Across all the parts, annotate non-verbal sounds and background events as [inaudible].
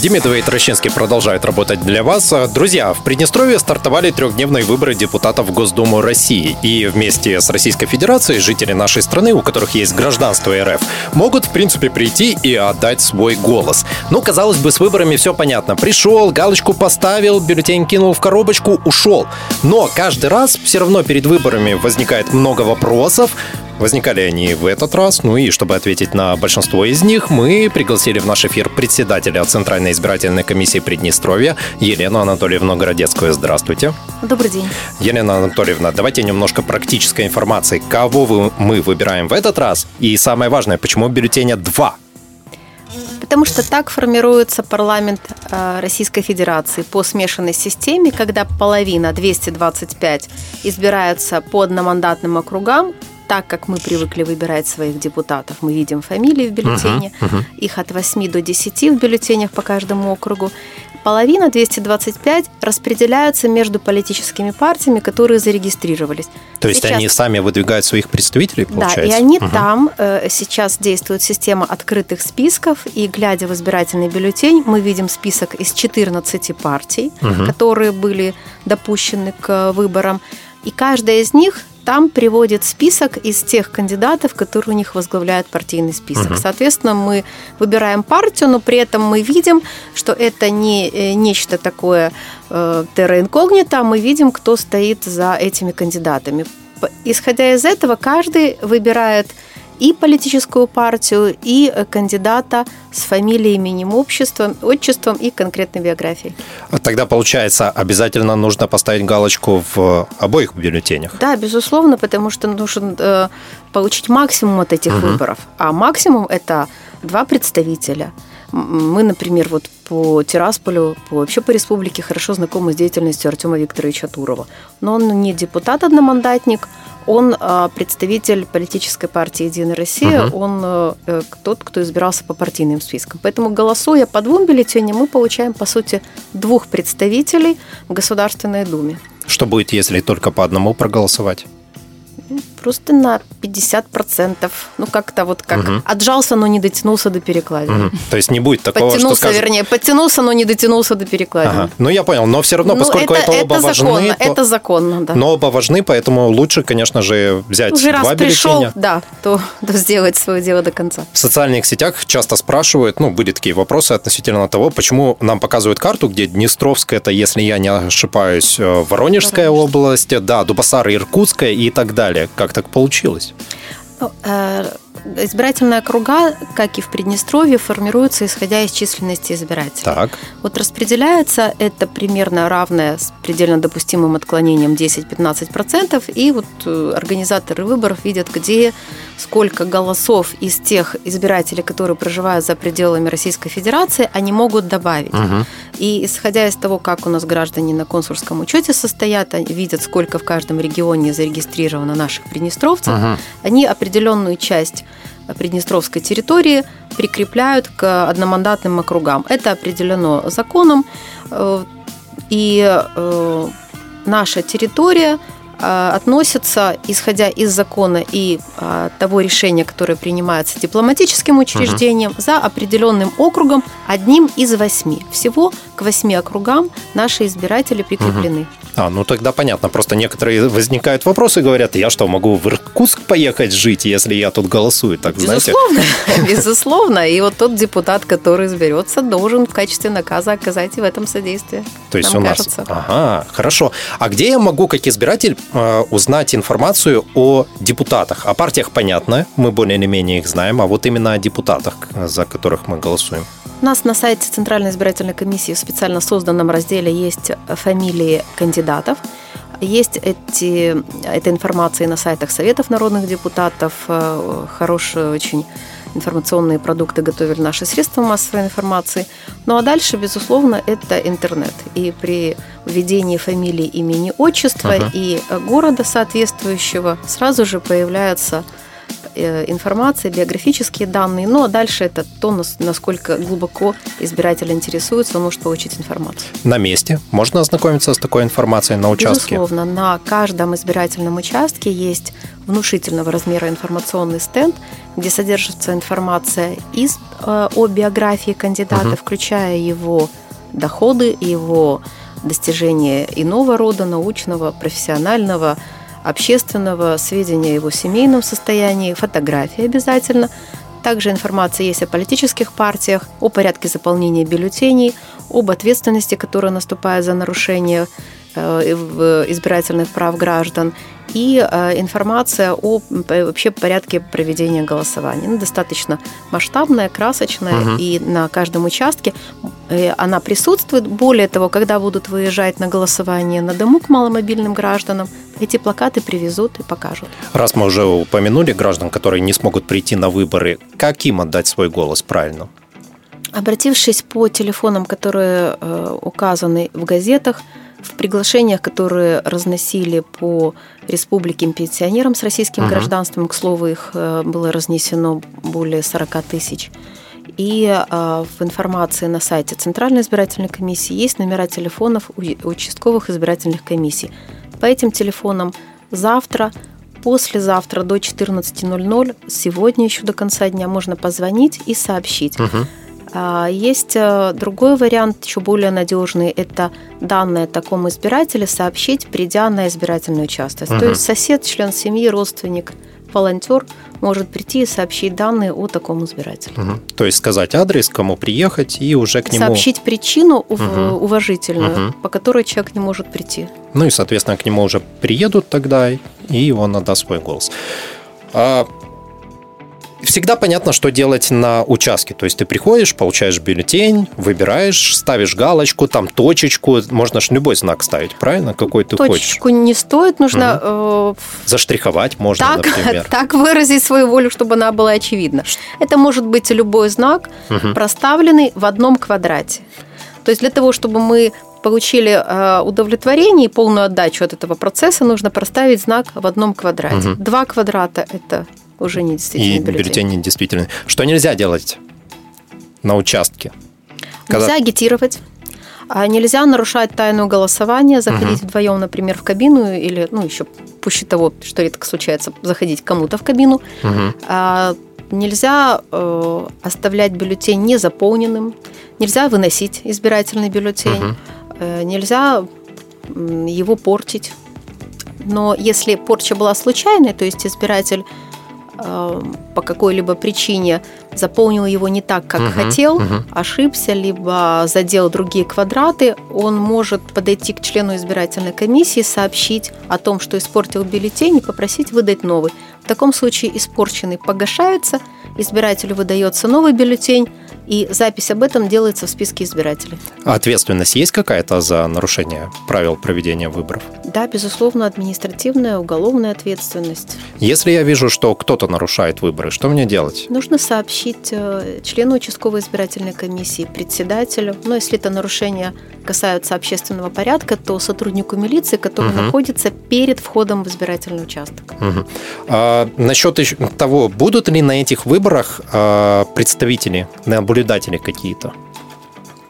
Демидова и Трощинский продолжают работать для вас. Друзья, в Приднестровье стартовали трехдневные выборы депутатов в Госдуму России. И вместе с Российской Федерацией жители нашей страны, у которых есть гражданство РФ, могут, в принципе, прийти и отдать свой голос. Ну, казалось бы, с выборами все понятно. Пришел, галочку поставил, бюллетень кинул в коробочку, ушел. Но каждый раз все равно перед выборами возникает много вопросов, Возникали они в этот раз, ну и чтобы ответить на большинство из них, мы пригласили в наш эфир председателя Центральной избирательной комиссии Приднестровья Елену Анатольевну Городецкую. Здравствуйте. Добрый день. Елена Анатольевна, давайте немножко практической информации. Кого вы, мы выбираем в этот раз? И самое важное, почему бюллетеня два? Потому что так формируется парламент э, Российской Федерации по смешанной системе, когда половина, 225, избираются по одномандатным округам, так как мы привыкли выбирать своих депутатов, мы видим фамилии в бюллетене, uh-huh, uh-huh. их от 8 до 10 в бюллетенях по каждому округу. Половина, 225, распределяются между политическими партиями, которые зарегистрировались. То есть сейчас... они сами выдвигают своих представителей, получается? Да, и они uh-huh. там, э, сейчас действует система открытых списков, и глядя в избирательный бюллетень, мы видим список из 14 партий, uh-huh. которые были допущены к выборам, и каждая из них там приводит список из тех кандидатов, которые у них возглавляют партийный список. Угу. Соответственно, мы выбираем партию, но при этом мы видим, что это не э, нечто такое э, терра инкогнито, мы видим, кто стоит за этими кандидатами. Исходя из этого, каждый выбирает и политическую партию, и э, кандидата с фамилией, именем, обществом, отчеством и конкретной биографией. А тогда, получается, обязательно нужно поставить галочку в обоих бюллетенях? Да, безусловно, потому что нужно э, получить максимум от этих угу. выборов. А максимум – это два представителя. Мы, например, вот по Тирасполю, по, вообще по республике хорошо знакомы с деятельностью Артема Викторовича Турова. Но он не депутат-одномандатник, он а, представитель политической партии «Единая Россия», угу. он э, тот, кто избирался по партийным спискам. Поэтому, голосуя по двум бюллетеням, мы получаем, по сути, двух представителей в Государственной Думе. Что будет, если только по одному проголосовать? Просто на 50%. Ну, как-то вот как угу. отжался, но не дотянулся до перекладины. Угу. То есть не будет такого, Подтянулся, что скажет... вернее, подтянулся, но не дотянулся до перекладины. Ага. Ну, я понял, но все равно, ну, поскольку это, это оба это важны... Законно, то... Это законно, да. Но оба важны, поэтому лучше, конечно же, взять Уже два раз бюллетеня. пришел, да, то, то сделать свое дело до конца. В социальных сетях часто спрашивают, ну, были такие вопросы относительно того, почему нам показывают карту, где Днестровская, это, если я не ошибаюсь, э, Воронежская Воронеж. область, да, Дубасара, Иркутская и так далее. Как так получилось? Избирательные округа, как и в Приднестровье, формируются исходя из численности избирателей. Так. Вот распределяется это примерно равное с предельно допустимым отклонением 10-15%, и вот э, организаторы выборов видят, где сколько голосов из тех избирателей, которые проживают за пределами Российской Федерации, они могут добавить. Угу. И исходя из того, как у нас граждане на консульском учете состоят, они видят, сколько в каждом регионе зарегистрировано наших приднестровцев, угу. они определенную часть Приднестровской территории прикрепляют к одномандатным округам. Это определено законом, э, и э, наша территория э, относится, исходя из закона и того решения, которое принимается дипломатическим учреждением, угу. за определенным округом одним из восьми. Всего к восьми округам наши избиратели прикреплены. Угу. А, ну тогда понятно. Просто некоторые возникают вопросы и говорят, я что, могу в Иркутск поехать жить, если я тут голосую? Так, безусловно, знаете? [laughs] безусловно. И вот тот депутат, который изберется, должен в качестве наказа оказать в этом содействие. То есть у нас... Кажется. Ага, хорошо. А где я могу, как избиратель, э, узнать информацию о депутатах? О партиях понятно, мы более или менее их знаем, а вот именно о депутатах, за которых мы голосуем. У нас на сайте Центральной избирательной комиссии в специально созданном разделе есть фамилии кандидатов. Есть эти, эта информация на сайтах Советов народных депутатов. Э, хорошие очень информационные продукты готовили наши средства массовой информации. Ну а дальше, безусловно, это интернет. И при введении фамилии, имени, отчества ага. и города соответствующего сразу же появляются э, информация, биографические данные. Ну а дальше это то, насколько глубоко избиратель интересуется, он может получить информацию. На месте можно ознакомиться с такой информацией на участке? Безусловно, на каждом избирательном участке есть внушительного размера информационный стенд, где содержится информация из, э, о биографии кандидата, угу. включая его доходы, его достижения иного рода, научного, профессионального, общественного, сведения о его семейном состоянии, фотографии обязательно. Также информация есть о политических партиях, о порядке заполнения бюллетеней, об ответственности, которая наступает за нарушение избирательных прав граждан и э, информация о вообще порядке проведения голосования. Ну, достаточно масштабная, красочная, угу. и на каждом участке э, она присутствует. Более того, когда будут выезжать на голосование на дому к маломобильным гражданам, эти плакаты привезут и покажут. Раз мы уже упомянули граждан, которые не смогут прийти на выборы, как им отдать свой голос правильно? Обратившись по телефонам, которые э, указаны в газетах, в приглашениях, которые разносили по республике пенсионерам с российским угу. гражданством, к слову, их э, было разнесено более 40 тысяч. И э, в информации на сайте Центральной избирательной комиссии есть номера телефонов участковых избирательных комиссий. По этим телефонам завтра, послезавтра до 14.00, сегодня еще до конца дня можно позвонить и сообщить. Угу есть э, другой вариант, еще более надежный, это данные такому избирателю сообщить, придя на избирательный участок. Угу. То есть сосед, член семьи, родственник, волонтер может прийти и сообщить данные о таком избирателе. Угу. То есть сказать адрес, кому приехать и уже к нему... Сообщить причину угу. уважительную, угу. по которой человек не может прийти. Ну и, соответственно, к нему уже приедут тогда, и он отдаст свой голос. А всегда понятно, что делать на участке. То есть ты приходишь, получаешь бюллетень, выбираешь, ставишь галочку, там точечку. Можно же любой знак ставить, правильно? Какой ты точечку хочешь. Точечку не стоит, нужно... Угу. Заштриховать можно, так, например. [laughs] Так выразить свою волю, чтобы она была очевидна. Это может быть любой знак, угу. проставленный в одном квадрате. То есть для того, чтобы мы получили э, удовлетворение и полную отдачу от этого процесса, нужно проставить знак в одном квадрате. Угу. Два квадрата – это уже не действительный и бюллетень. бюллетень не действительный. Что нельзя делать на участке? Когда... Нельзя агитировать. А нельзя нарушать тайну голосования, заходить угу. вдвоем, например, в кабину или, ну, еще пуще того, что редко случается, заходить кому-то в кабину. Угу. А, нельзя э, оставлять бюллетень незаполненным, нельзя выносить избирательный бюллетень, угу. э, нельзя его портить. Но если порча была случайной, то есть избиратель по какой-либо причине заполнил его не так, как угу, хотел, угу. ошибся, либо задел другие квадраты, он может подойти к члену избирательной комиссии, сообщить о том, что испортил бюллетень и попросить выдать новый. В таком случае испорченный погашается, избирателю выдается новый бюллетень, и запись об этом делается в списке избирателей. А ответственность есть какая-то за нарушение правил проведения выборов? Да, безусловно, административная, уголовная ответственность. Если я вижу, что кто-то нарушает выборы, что мне делать? Нужно сообщить э, члену участковой избирательной комиссии, председателю. Но если это нарушение касаются общественного порядка, то сотруднику милиции, который угу. находится перед входом в избирательный участок. Угу. А, насчет того, будут ли на этих выборах а, представители, наблюдатели какие-то?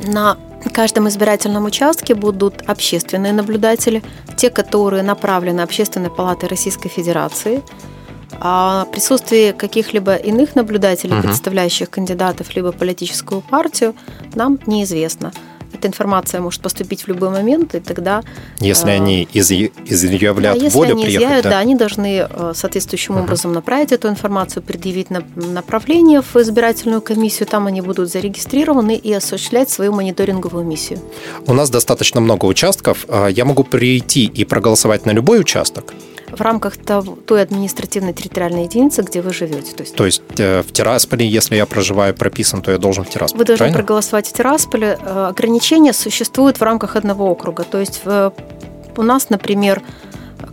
На каждом избирательном участке будут общественные наблюдатели, те, которые направлены Общественной палатой Российской Федерации. А присутствие каких-либо иных наблюдателей, угу. представляющих кандидатов либо политическую партию, нам неизвестно эта информация может поступить в любой момент, и тогда... Если э, они из, изъявляют да, если волю они приехать, изъявят, да? да, они должны э, соответствующим угу. образом направить эту информацию, предъявить на, направление в избирательную комиссию, там они будут зарегистрированы и осуществлять свою мониторинговую миссию. У нас достаточно много участков. А я могу прийти и проголосовать на любой участок? В рамках той административной территориальной единицы, где вы живете. То есть, то есть э, в Тирасполе, если я проживаю прописан, то я должен в Тирасполе. Вы должны правильно? проголосовать в Тирасполе. Э, ограничения существуют в рамках одного округа. То есть в, у нас, например,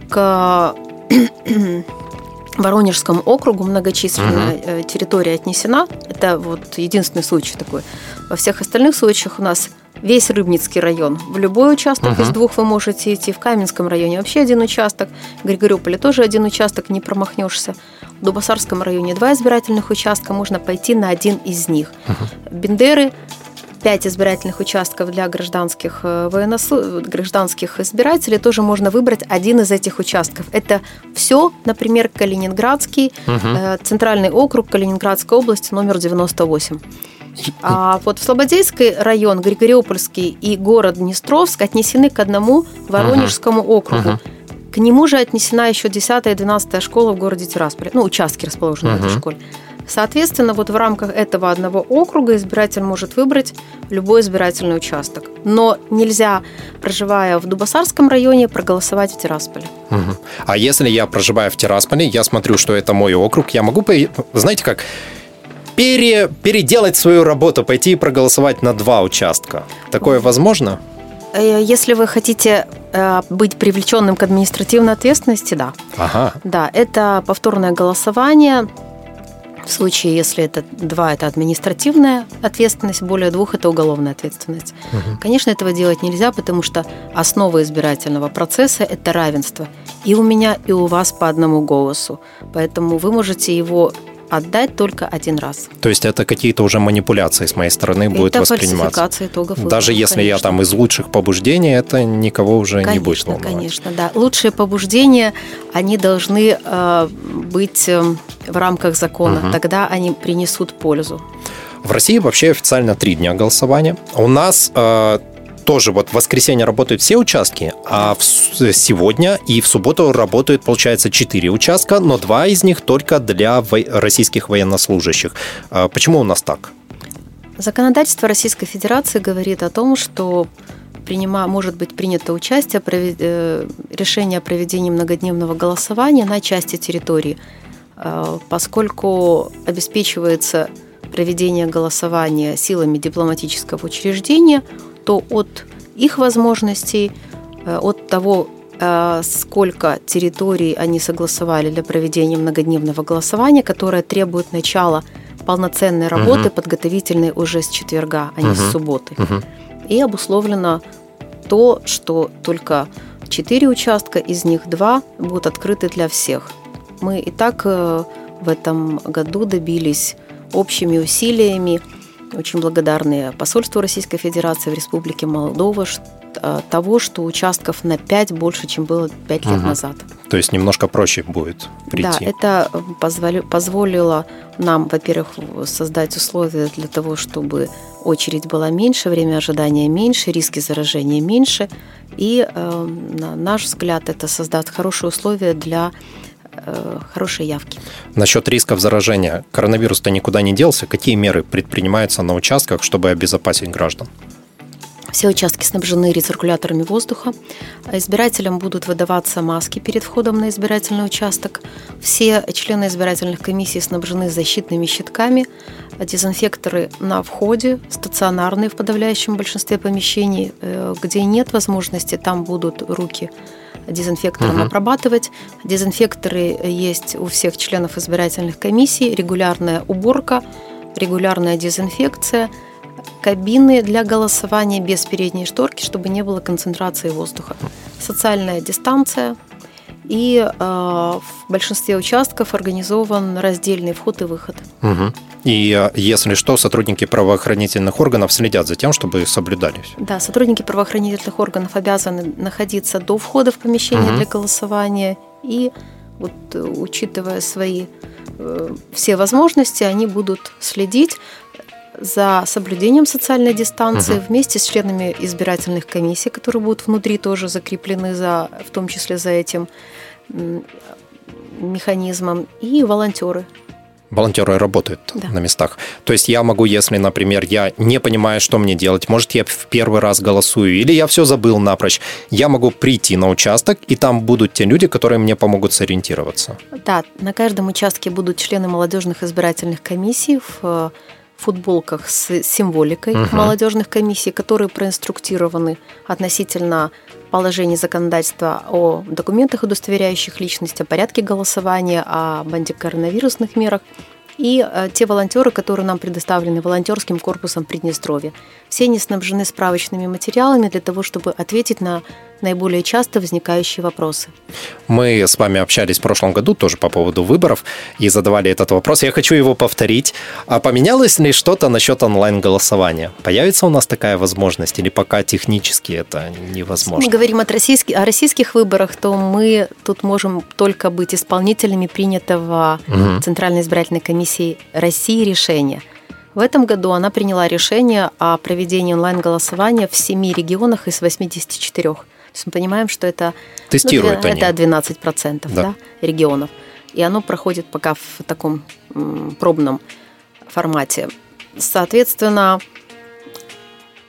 к [clears throat] Воронежскому округу многочисленная угу. территория отнесена. Это вот единственный случай такой. Во всех остальных случаях у нас весь Рыбницкий район. В любой участок угу. из двух вы можете идти. В Каменском районе вообще один участок. В Григорioполе тоже один участок, не промахнешься. В Дубасарском районе два избирательных участка, можно пойти на один из них. Бендеры пять избирательных участков для гражданских, э, военнослу... гражданских избирателей, тоже можно выбрать один из этих участков. Это все, например, Калининградский, угу. Центральный округ Калининградской области, номер 98. А вот в Слободейский район, Григориопольский и город Днестровск отнесены к одному Воронежскому uh округу. uh К нему же отнесена еще 10 и 12 школа в городе Тирасполе. Ну, участки расположены uh в этой школе. Соответственно, вот в рамках этого одного округа избиратель может выбрать любой избирательный участок. Но нельзя, проживая в Дубасарском районе, проголосовать в Тирасполе. Угу. А если я проживаю в Тирасполе, я смотрю, что это мой округ, я могу, знаете как, пере, переделать свою работу, пойти и проголосовать на два участка. Такое возможно? Э, если вы хотите э, быть привлеченным к административной ответственности, да. Ага. Да, это повторное голосование в случае, если это два, это административная ответственность, более двух это уголовная ответственность. Угу. Конечно, этого делать нельзя, потому что основа избирательного процесса это равенство. И у меня, и у вас по одному голосу. Поэтому вы можете его отдать только один раз. То есть это какие-то уже манипуляции с моей стороны будет это восприниматься. итогов выборов, Даже если конечно. я там из лучших побуждений, это никого уже конечно, не будет волновать. Конечно, да. Лучшие побуждения, они должны э, быть э, в рамках закона. Угу. Тогда они принесут пользу. В России вообще официально три дня голосования. У нас э, тоже вот в воскресенье работают все участки, а в, сегодня и в субботу работают, получается, четыре участка, но два из них только для во- российских военнослужащих. А почему у нас так? Законодательство Российской Федерации говорит о том, что принима, может быть принято участие, провед, э, решение о проведении многодневного голосования на части территории, э, поскольку обеспечивается проведение голосования силами дипломатического учреждения, то от их возможностей, э, от того, э, сколько территорий они согласовали для проведения многодневного голосования, которое требует начала полноценной работы, угу. подготовительной уже с четверга, а не угу. с субботы. Угу. И обусловлено то, что только четыре участка, из них два будут открыты для всех. Мы и так э, в этом году добились общими усилиями очень благодарны посольству Российской Федерации в Республике Молдова э, того, что участков на 5 больше, чем было 5 лет угу. назад. То есть немножко проще будет прийти. Да, это позволи, позволило нам, во-первых, создать условия для того, чтобы очередь была меньше, время ожидания меньше, риски заражения меньше. И, э, на наш взгляд, это создаст хорошие условия для Э, хорошие явки. Насчет рисков заражения. Коронавирус-то никуда не делся. Какие меры предпринимаются на участках, чтобы обезопасить граждан? Все участки снабжены рециркуляторами воздуха. Избирателям будут выдаваться маски перед входом на избирательный участок. Все члены избирательных комиссий снабжены защитными щитками. Дезинфекторы на входе, стационарные в подавляющем большинстве помещений. Э, где нет возможности, там будут руки дезинфектором угу. обрабатывать. Дезинфекторы есть у всех членов избирательных комиссий, регулярная уборка, регулярная дезинфекция, кабины для голосования без передней шторки, чтобы не было концентрации воздуха, социальная дистанция, и э, в большинстве участков организован раздельный вход и выход. Угу. И э, если что, сотрудники правоохранительных органов следят за тем, чтобы соблюдались. Да, сотрудники правоохранительных органов обязаны находиться до входа в помещение угу. для голосования и вот э, учитывая свои э, все возможности, они будут следить за соблюдением социальной дистанции угу. вместе с членами избирательных комиссий, которые будут внутри тоже закреплены за, в том числе за этим механизмом, и волонтеры. Волонтеры работают да. на местах. То есть я могу, если, например, я не понимаю, что мне делать, может, я в первый раз голосую, или я все забыл напрочь, я могу прийти на участок, и там будут те люди, которые мне помогут сориентироваться. Да, на каждом участке будут члены молодежных избирательных комиссий в э, футболках с символикой угу. молодежных комиссий, которые проинструктированы относительно положений законодательства о документах, удостоверяющих личность, о порядке голосования, об антикоронавирусных мерах и э, те волонтеры, которые нам предоставлены волонтерским корпусом Приднестровья. Все они снабжены справочными материалами для того, чтобы ответить на наиболее часто возникающие вопросы. Мы с вами общались в прошлом году тоже по поводу выборов и задавали этот вопрос. Я хочу его повторить. А поменялось ли что-то насчет онлайн-голосования? Появится у нас такая возможность или пока технически это невозможно? Если мы говорим от российских, о российских выборах, то мы тут можем только быть исполнителями принятого угу. Центральной избирательной комиссией России решения. В этом году она приняла решение о проведении онлайн-голосования в семи регионах из 84 есть мы понимаем, что это, Тестируют ну, они. это 12% да. Да, регионов. И оно проходит пока в таком пробном формате. Соответственно,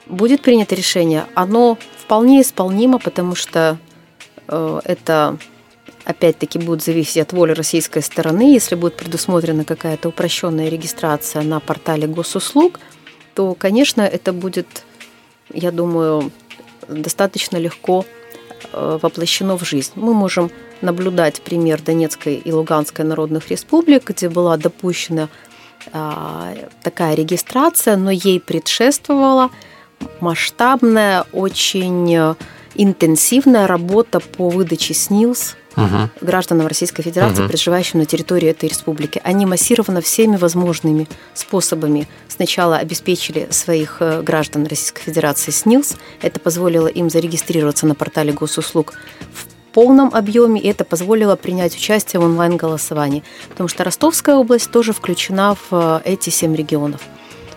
будет принято решение. Оно вполне исполнимо, потому что э, это опять-таки будет зависеть от воли российской стороны. Если будет предусмотрена какая-то упрощенная регистрация на портале госуслуг, то, конечно, это будет, я думаю, достаточно легко воплощено в жизнь. Мы можем наблюдать пример Донецкой и Луганской народных республик, где была допущена а, такая регистрация, но ей предшествовала масштабная, очень интенсивная работа по выдаче СНИЛС угу. гражданам Российской Федерации, угу. проживающим на территории этой республики. Они массированно всеми возможными способами сначала обеспечили своих э, граждан Российской Федерации СНИЛС. Это позволило им зарегистрироваться на портале госуслуг в полном объеме, и это позволило принять участие в онлайн-голосовании, потому что Ростовская область тоже включена в э, эти семь регионов.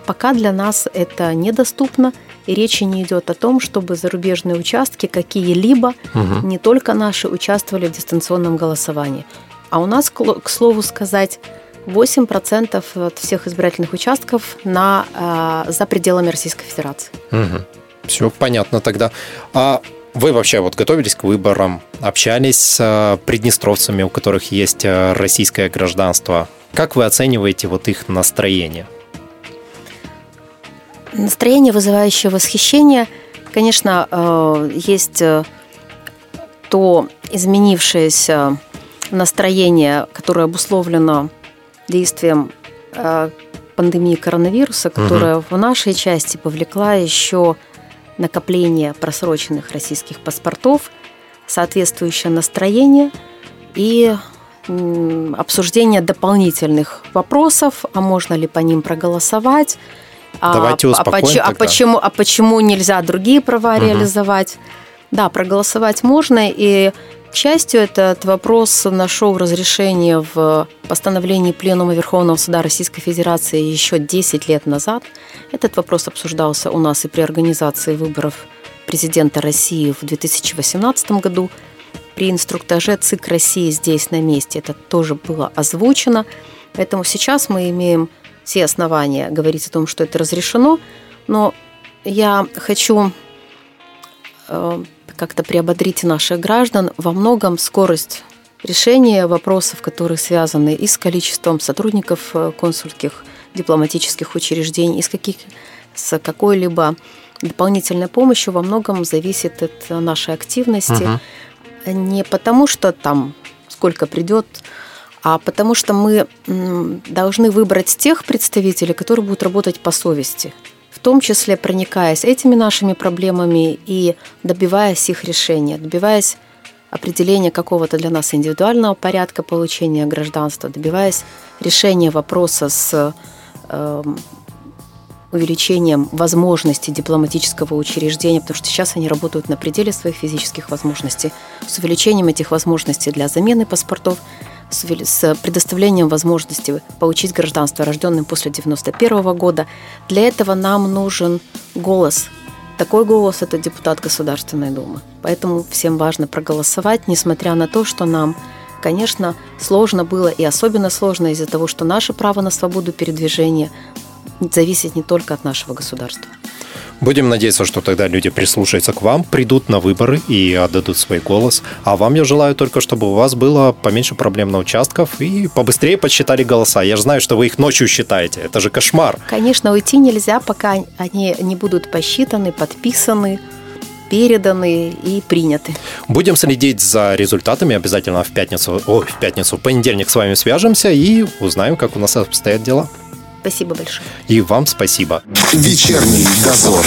Пока для нас это недоступно, и речи не идет о том, чтобы зарубежные участки какие-либо, угу. не только наши, участвовали в дистанционном голосовании. А у нас, к слову сказать, 8% от всех избирательных участков на, э, за пределами Российской Федерации. Угу. Все понятно тогда. А вы вообще вот готовились к выборам, общались с э, приднестровцами, у которых есть э, российское гражданство. Как вы оцениваете вот их настроение? Настроение, вызывающее восхищение, конечно, э, есть э, то изменившееся настроение, которое обусловлено действием э, пандемии коронавируса, которая угу. в нашей части повлекла еще накопление просроченных российских паспортов, соответствующее настроение и обсуждение дополнительных вопросов, а можно ли по ним проголосовать, Давайте а, успокоим а, а, почему, а почему нельзя другие права угу. реализовать? Да, проголосовать можно, и к счастью, этот вопрос нашел разрешение в постановлении Пленума Верховного Суда Российской Федерации еще 10 лет назад. Этот вопрос обсуждался у нас и при организации выборов президента России в 2018 году. При инструктаже ЦИК России здесь на месте это тоже было озвучено. Поэтому сейчас мы имеем все основания говорить о том, что это разрешено, но я хочу э, как-то приободрить наших граждан. Во многом скорость решения вопросов, которые связаны и с количеством сотрудников э, консульских дипломатических учреждений, и с, каких, с какой-либо дополнительной помощью во многом зависит от нашей активности. Угу. Не потому, что там сколько придет а потому что мы должны выбрать тех представителей, которые будут работать по совести, в том числе проникаясь этими нашими проблемами и добиваясь их решения, добиваясь определения какого-то для нас индивидуального порядка получения гражданства, добиваясь решения вопроса с э, увеличением возможностей дипломатического учреждения, потому что сейчас они работают на пределе своих физических возможностей, с увеличением этих возможностей для замены паспортов, с предоставлением возможности получить гражданство рожденным после 91 года. Для этого нам нужен голос. Такой голос – это депутат Государственной Думы. Поэтому всем важно проголосовать, несмотря на то, что нам, конечно, сложно было, и особенно сложно из-за того, что наше право на свободу передвижения зависит не только от нашего государства. Будем надеяться, что тогда люди прислушаются к вам, придут на выборы и отдадут свой голос. А вам я желаю только, чтобы у вас было поменьше проблем на участках и побыстрее подсчитали голоса. Я же знаю, что вы их ночью считаете. Это же кошмар. Конечно, уйти нельзя, пока они не будут посчитаны, подписаны переданы и приняты. Будем следить за результатами. Обязательно в пятницу, ой, в пятницу, в понедельник с вами свяжемся и узнаем, как у нас обстоят дела. Спасибо большое. И вам спасибо. Вечерний дозор.